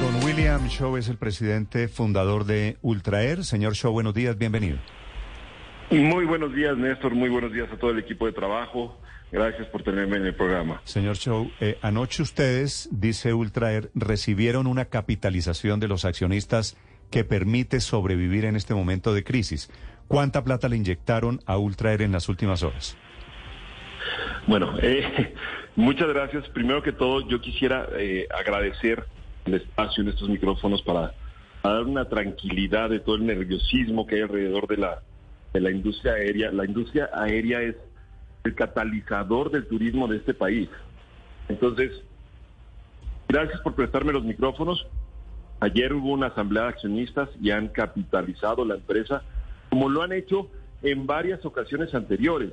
Don William Shaw es el presidente fundador de Ultraer. Señor Shaw, buenos días, bienvenido. Muy buenos días, Néstor. Muy buenos días a todo el equipo de trabajo. Gracias por tenerme en el programa. Señor Shaw, eh, anoche ustedes, dice Ultraer, recibieron una capitalización de los accionistas que permite sobrevivir en este momento de crisis. ¿Cuánta plata le inyectaron a Ultraer en las últimas horas? Bueno, eh, muchas gracias. Primero que todo, yo quisiera eh, agradecer el espacio en estos micrófonos para, dar una tranquilidad de todo el nerviosismo que hay alrededor de la, de la industria aérea. La industria aérea es el catalizador del turismo de este país. Entonces, gracias por prestarme los micrófonos. Ayer hubo una asamblea de accionistas y han capitalizado la empresa, como lo han hecho en varias ocasiones anteriores.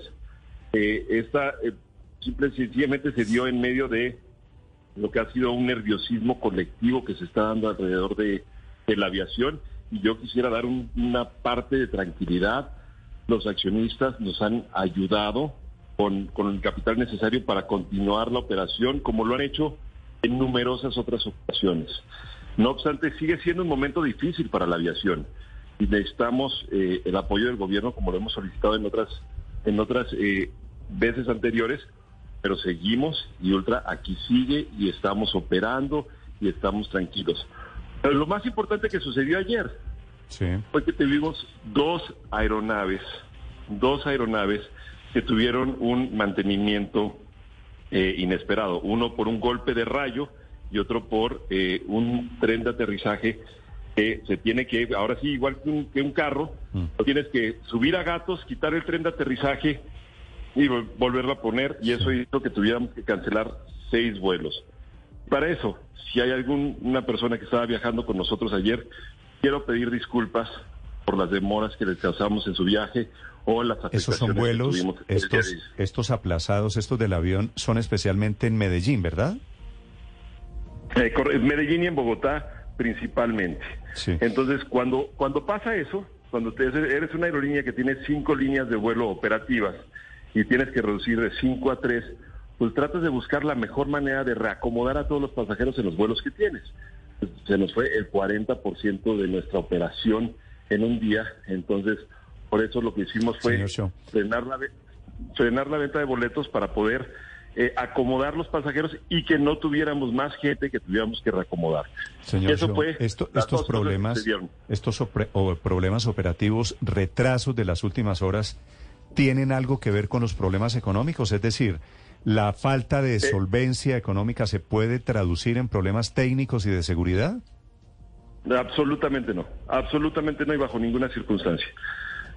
Eh, esta eh, simple sencillamente se dio en medio de lo que ha sido un nerviosismo colectivo que se está dando alrededor de, la aviación y yo quisiera dar una parte de tranquilidad. Los accionistas nos han ayudado con, el capital necesario para continuar la operación como lo han hecho en numerosas otras ocasiones. No obstante, sigue siendo un momento difícil para la aviación y necesitamos eh, el apoyo del gobierno como lo hemos solicitado en otras, en otras eh, veces anteriores pero seguimos y Ultra aquí sigue y estamos operando y estamos tranquilos. Pero lo más importante que sucedió ayer fue que tuvimos dos aeronaves, dos aeronaves que tuvieron un mantenimiento eh, inesperado, uno por un golpe de rayo y otro por eh, un tren de aterrizaje que se tiene que, ahora sí, igual que un, que un carro, mm. tienes que subir a gatos, quitar el tren de aterrizaje, y volverlo a poner y eso hizo que tuviéramos que cancelar seis vuelos. Para eso, si hay alguna persona que estaba viajando con nosotros ayer, quiero pedir disculpas por las demoras que les causamos en su viaje o las Esos son vuelos, estos, estos aplazados, estos del avión, son especialmente en Medellín, ¿verdad? Eh, en Medellín y en Bogotá principalmente. Entonces, cuando, cuando pasa eso, cuando eres una aerolínea que tiene cinco líneas de vuelo operativas, y tienes que reducir de 5 a 3, pues tratas de buscar la mejor manera de reacomodar a todos los pasajeros en los vuelos que tienes. Se nos fue el 40% de nuestra operación en un día, entonces por eso lo que hicimos fue frenar la, frenar la venta de boletos para poder eh, acomodar los pasajeros y que no tuviéramos más gente que tuviéramos que reacomodar. Señor eso fue estos problemas, estos problemas operativos, retrasos de las últimas horas, tienen algo que ver con los problemas económicos? Es decir, ¿la falta de solvencia económica se puede traducir en problemas técnicos y de seguridad? Absolutamente no, absolutamente no y bajo ninguna circunstancia.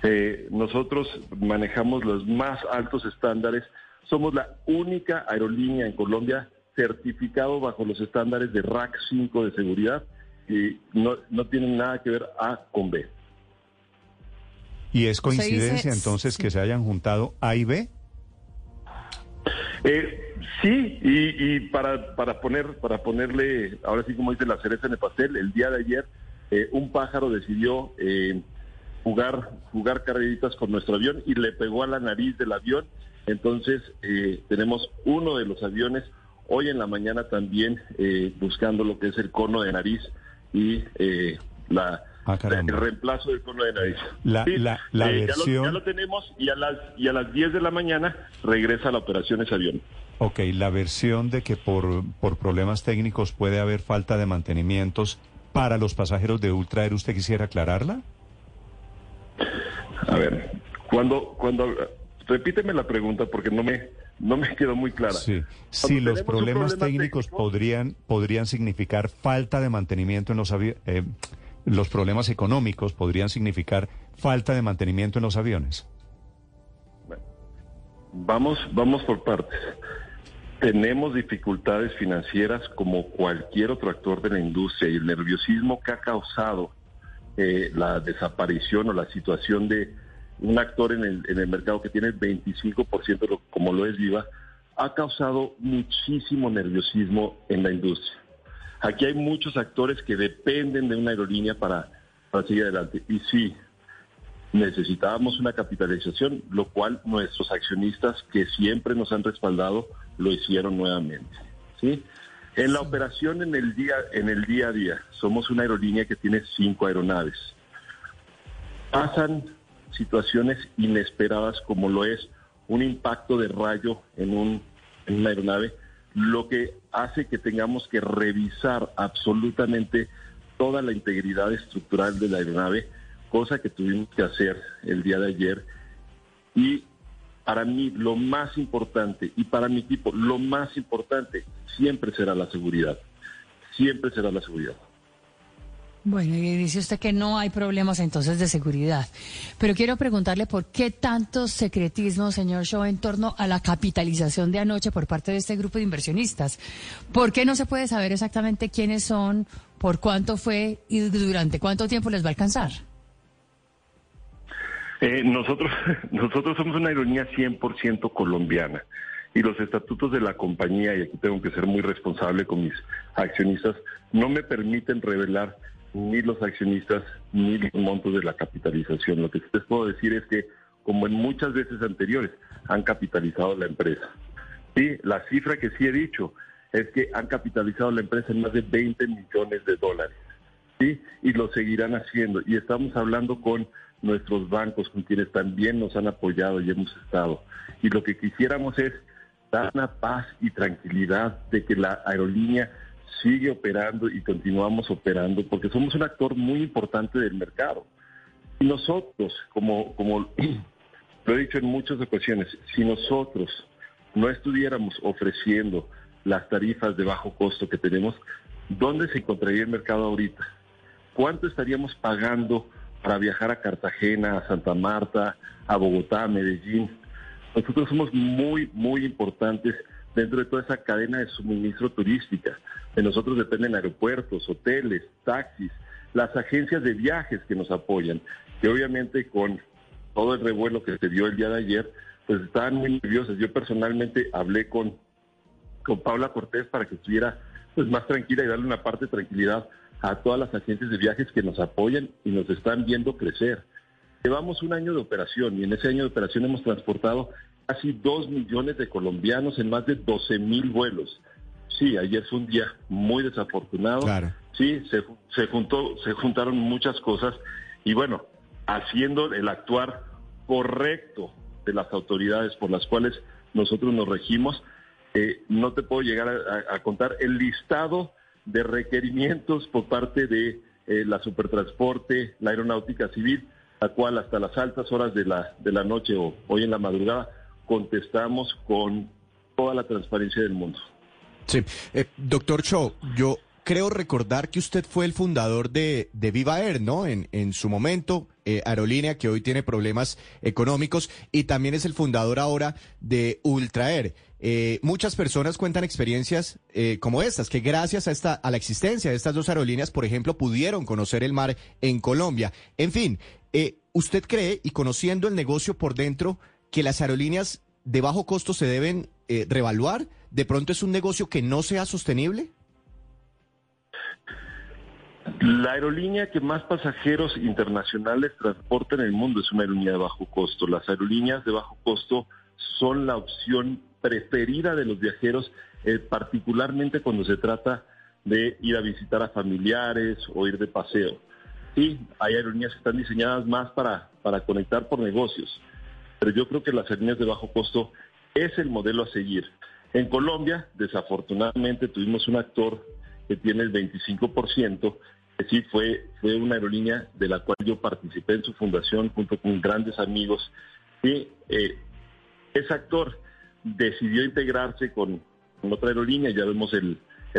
Eh, nosotros manejamos los más altos estándares, somos la única aerolínea en Colombia certificado bajo los estándares de RAC 5 de seguridad y no, no tienen nada que ver A con B. ¿Y es coincidencia entonces que se hayan juntado A y B? Eh, sí, y, para, para, poner, para ponerle, ahora sí como dice la cereza en el pastel, el día de ayer eh, un pájaro decidió eh, jugar, jugar carreritas con nuestro avión y le pegó a la nariz del avión. Entonces tenemos uno de los aviones hoy en la mañana también buscando lo que es el cono de nariz y la Ah, el reemplazo del cono de nariz. La, la, eh, versión... ya, lo, tenemos y a, las, y a las 10 de la mañana regresa la operación ese avión. Ok, la versión de que por, por problemas técnicos puede haber falta de mantenimientos para los pasajeros de Ultra Air, ¿usted quisiera aclararla? A ver, cuando, cuando, repíteme la pregunta porque no me, no me quedó muy clara. Sí. Si los problemas técnicos podrían, podrían significar falta de mantenimiento en los aviones, eh, los problemas económicos podrían significar falta de mantenimiento en los aviones? vamos, vamos por partes. Tenemos dificultades financieras como cualquier otro actor de la industria y el nerviosismo que ha causado eh, la desaparición o la situación de un actor en el, en el mercado que tiene el 25% como lo es Viva, ha causado muchísimo nerviosismo en la industria. Aquí hay muchos actores que dependen de una aerolínea para, seguir adelante. Y sí, necesitábamos una capitalización, lo cual nuestros accionistas que siempre nos han respaldado lo hicieron nuevamente. ¿sí? En la operación en el día en el día a día, somos una aerolínea que tiene cinco aeronaves. Pasan situaciones inesperadas como lo es un impacto de rayo en, un, en una aeronave, lo que hace que tengamos que revisar absolutamente toda la integridad estructural de la aeronave, cosa que tuvimos que hacer el día de ayer. Y para mí lo más importante y para mi equipo lo más importante siempre será la seguridad. Siempre será la seguridad. Bueno, y dice usted que no hay problemas entonces de seguridad. Pero quiero preguntarle por qué tanto secretismo, señor Shaw, en torno a la capitalización de anoche por parte de este grupo de inversionistas. ¿Por qué no se puede saber exactamente quiénes son, por cuánto fue y durante cuánto tiempo les va a alcanzar? Eh, nosotros, nosotros somos una aerolínea 100% colombiana y los estatutos de la compañía, y aquí tengo que ser muy responsable con mis accionistas, no me permiten revelar ni los accionistas ni los montos de la capitalización. Lo que les puedo decir es que, como en muchas veces anteriores, han capitalizado la empresa. Sí, la cifra que sí he dicho es que han capitalizado la empresa en más de 20 millones de dólares. Sí, y lo seguirán haciendo. Y estamos hablando con nuestros bancos, con quienes también nos han apoyado y hemos estado. Y lo que quisiéramos es dar una paz y tranquilidad de que la aerolínea sigue operando y continuamos operando porque somos un actor muy importante del mercado. Y nosotros, como, como lo he dicho en muchas ocasiones, si nosotros no estuviéramos ofreciendo las tarifas de bajo costo que tenemos, ¿dónde se encontraría el mercado ahorita? ¿Cuánto estaríamos pagando para viajar a Cartagena, a Santa Marta, a Bogotá, a Medellín? Nosotros somos muy, muy importantes dentro de toda esa cadena de suministro turística. De nosotros dependen aeropuertos, hoteles, taxis, las agencias de viajes que nos apoyan, que obviamente con todo el revuelo que se dio el día de ayer, pues estaban muy nerviosas. Yo personalmente hablé con, con Paula Cortés para que estuviera pues más tranquila y darle una parte de tranquilidad a todas las agencias de viajes que nos apoyan y nos están viendo crecer. Llevamos un año de operación y en ese año de operación hemos transportado casi dos millones de colombianos en más de 12 mil vuelos. Sí, ayer fue un día muy desafortunado. Sí, se, se, juntó, se juntaron muchas cosas y bueno, haciendo el actuar correcto de las autoridades por las cuales nosotros nos regimos, eh, no te puedo llegar a, contar el listado de requerimientos por parte de eh, la Supertransporte, la Aeronáutica Civil, la cual hasta las altas horas de la, de la noche o hoy en la madrugada contestamos con toda la transparencia del mundo. Sí, eh, doctor Cho, yo creo recordar que usted fue el fundador de, de Viva Air, ¿no? En, en su momento, eh, aerolínea que hoy tiene problemas económicos y también es el fundador ahora de Ultra Air. Eh, muchas personas cuentan experiencias como estas, que gracias a, esta, a la existencia de estas dos aerolíneas, por ejemplo, pudieron conocer el mar en Colombia. En fin, ¿usted cree, y conociendo el negocio por dentro, que las aerolíneas de bajo costo se deben eh, revaluar? ¿De pronto es un negocio que no sea sostenible? La aerolínea que más pasajeros internacionales transporta en el mundo es una aerolínea de bajo costo. Las aerolíneas de bajo costo son la opción preferida de los viajeros, eh, particularmente cuando se trata de ir a visitar a familiares o ir de paseo. Sí, hay aerolíneas que están diseñadas más para, para conectar por negocios pero yo creo que las aerolíneas de bajo costo es el modelo a seguir. En Colombia, desafortunadamente, tuvimos un actor que tiene el 25%, que sí fue, fue una aerolínea de la cual yo participé en su fundación junto con grandes amigos, y eh, ese actor decidió integrarse con, otra aerolínea, ya vemos el,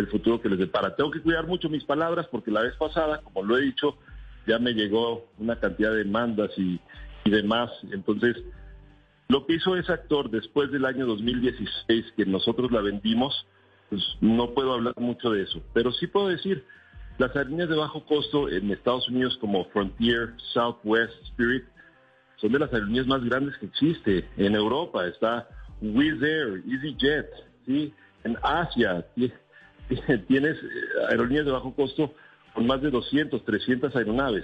futuro que les depara. Tengo que cuidar mucho mis palabras porque la vez pasada, como lo he dicho, ya me llegó una cantidad de demandas y, y demás. Entonces, lo que hizo ese actor después del año 2016, que nosotros la vendimos, pues no puedo hablar mucho de eso, pero sí puedo decir, las aerolíneas de bajo costo en Estados Unidos como Frontier, Southwest, Spirit, son de las aerolíneas más grandes que existe. En Europa está Wizz Air, EasyJet, ¿sí? En Asia tienes eh, aerolíneas de bajo costo con más de 200, 300 aeronaves.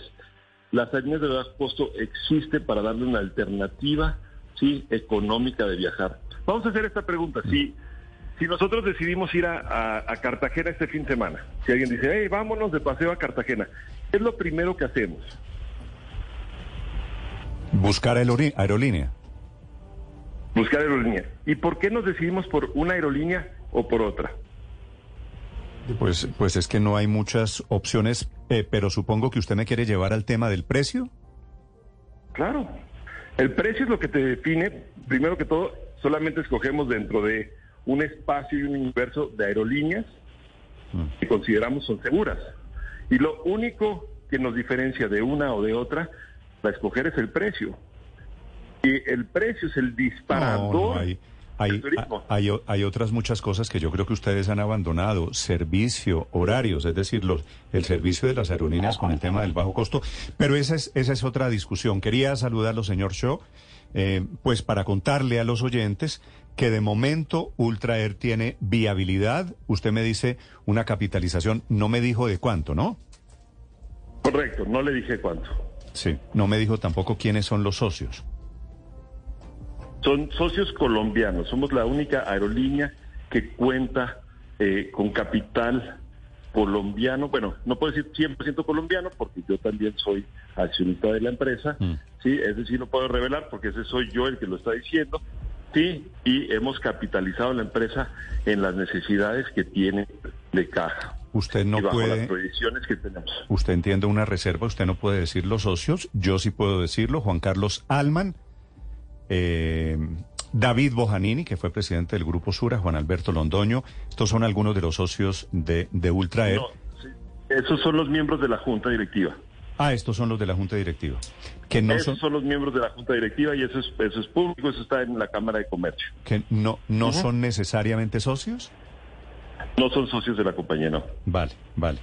Las aerolíneas de bajo costo existen para darle una alternativa sí económica de viajar. Vamos a hacer esta pregunta. Si, si nosotros decidimos ir a, Cartagena este fin de semana, si alguien dice, hey, vámonos de paseo a Cartagena, ¿qué es lo primero que hacemos? Buscar aerolínea. Buscar aerolínea. ¿Y por qué nos decidimos por una aerolínea o por otra? Pues, pues es que no hay muchas opciones, eh, pero supongo que usted me quiere llevar al tema del precio. Claro. El precio es lo que te define. Primero que todo, solamente escogemos dentro de un espacio y un universo de aerolíneas que consideramos son seguras. Y lo único que nos diferencia de una o de otra, la escoger es el precio. Y el precio es el disparador. Hay, hay, otras muchas cosas que yo creo que ustedes han abandonado. Servicio, horarios, es decir, los, el servicio de las aerolíneas con el tema del bajo costo. Pero esa es, esa es otra discusión. Quería saludarlo, señor Shaw, eh, pues para contarle a los oyentes que de momento Ultra Air tiene viabilidad. Usted me dice una capitalización, no me dijo de cuánto, ¿no? Correcto, no le dije cuánto. Sí, no me dijo tampoco quiénes son los socios. Son socios colombianos, somos la única aerolínea que cuenta eh, con capital colombiano, bueno, no puedo decir 100% colombiano porque yo también soy accionista de la empresa, mm. sí, ese sí no puedo revelar porque ese soy yo el que lo está diciendo, sí, y hemos capitalizado la empresa en las necesidades que tiene de caja. Usted no puede. Las que tenemos. Usted entiende una reserva, usted no puede decir los socios, yo sí puedo decirlo, Juan Carlos Alman, eh, David Bojanini, que fue presidente del Grupo Sura, Juan Alberto Londoño. Estos son algunos de los socios de, de Ultra No, Esos son los miembros de la Junta Directiva. Ah, estos son los de la Junta Directiva. Que no Esos son... los miembros de la Junta Directiva y eso es, eso es público, eso está en la Cámara de Comercio. ¿Que no, no son necesariamente socios? No son socios de la compañía, no. Vale, vale.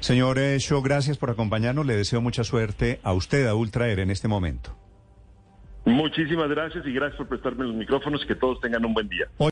Señor eh, Shaw, gracias por acompañarnos. Le deseo mucha suerte a usted, a Ultra Air, en este momento. Muchísimas gracias y gracias por prestarme los micrófonos y que todos tengan un buen día.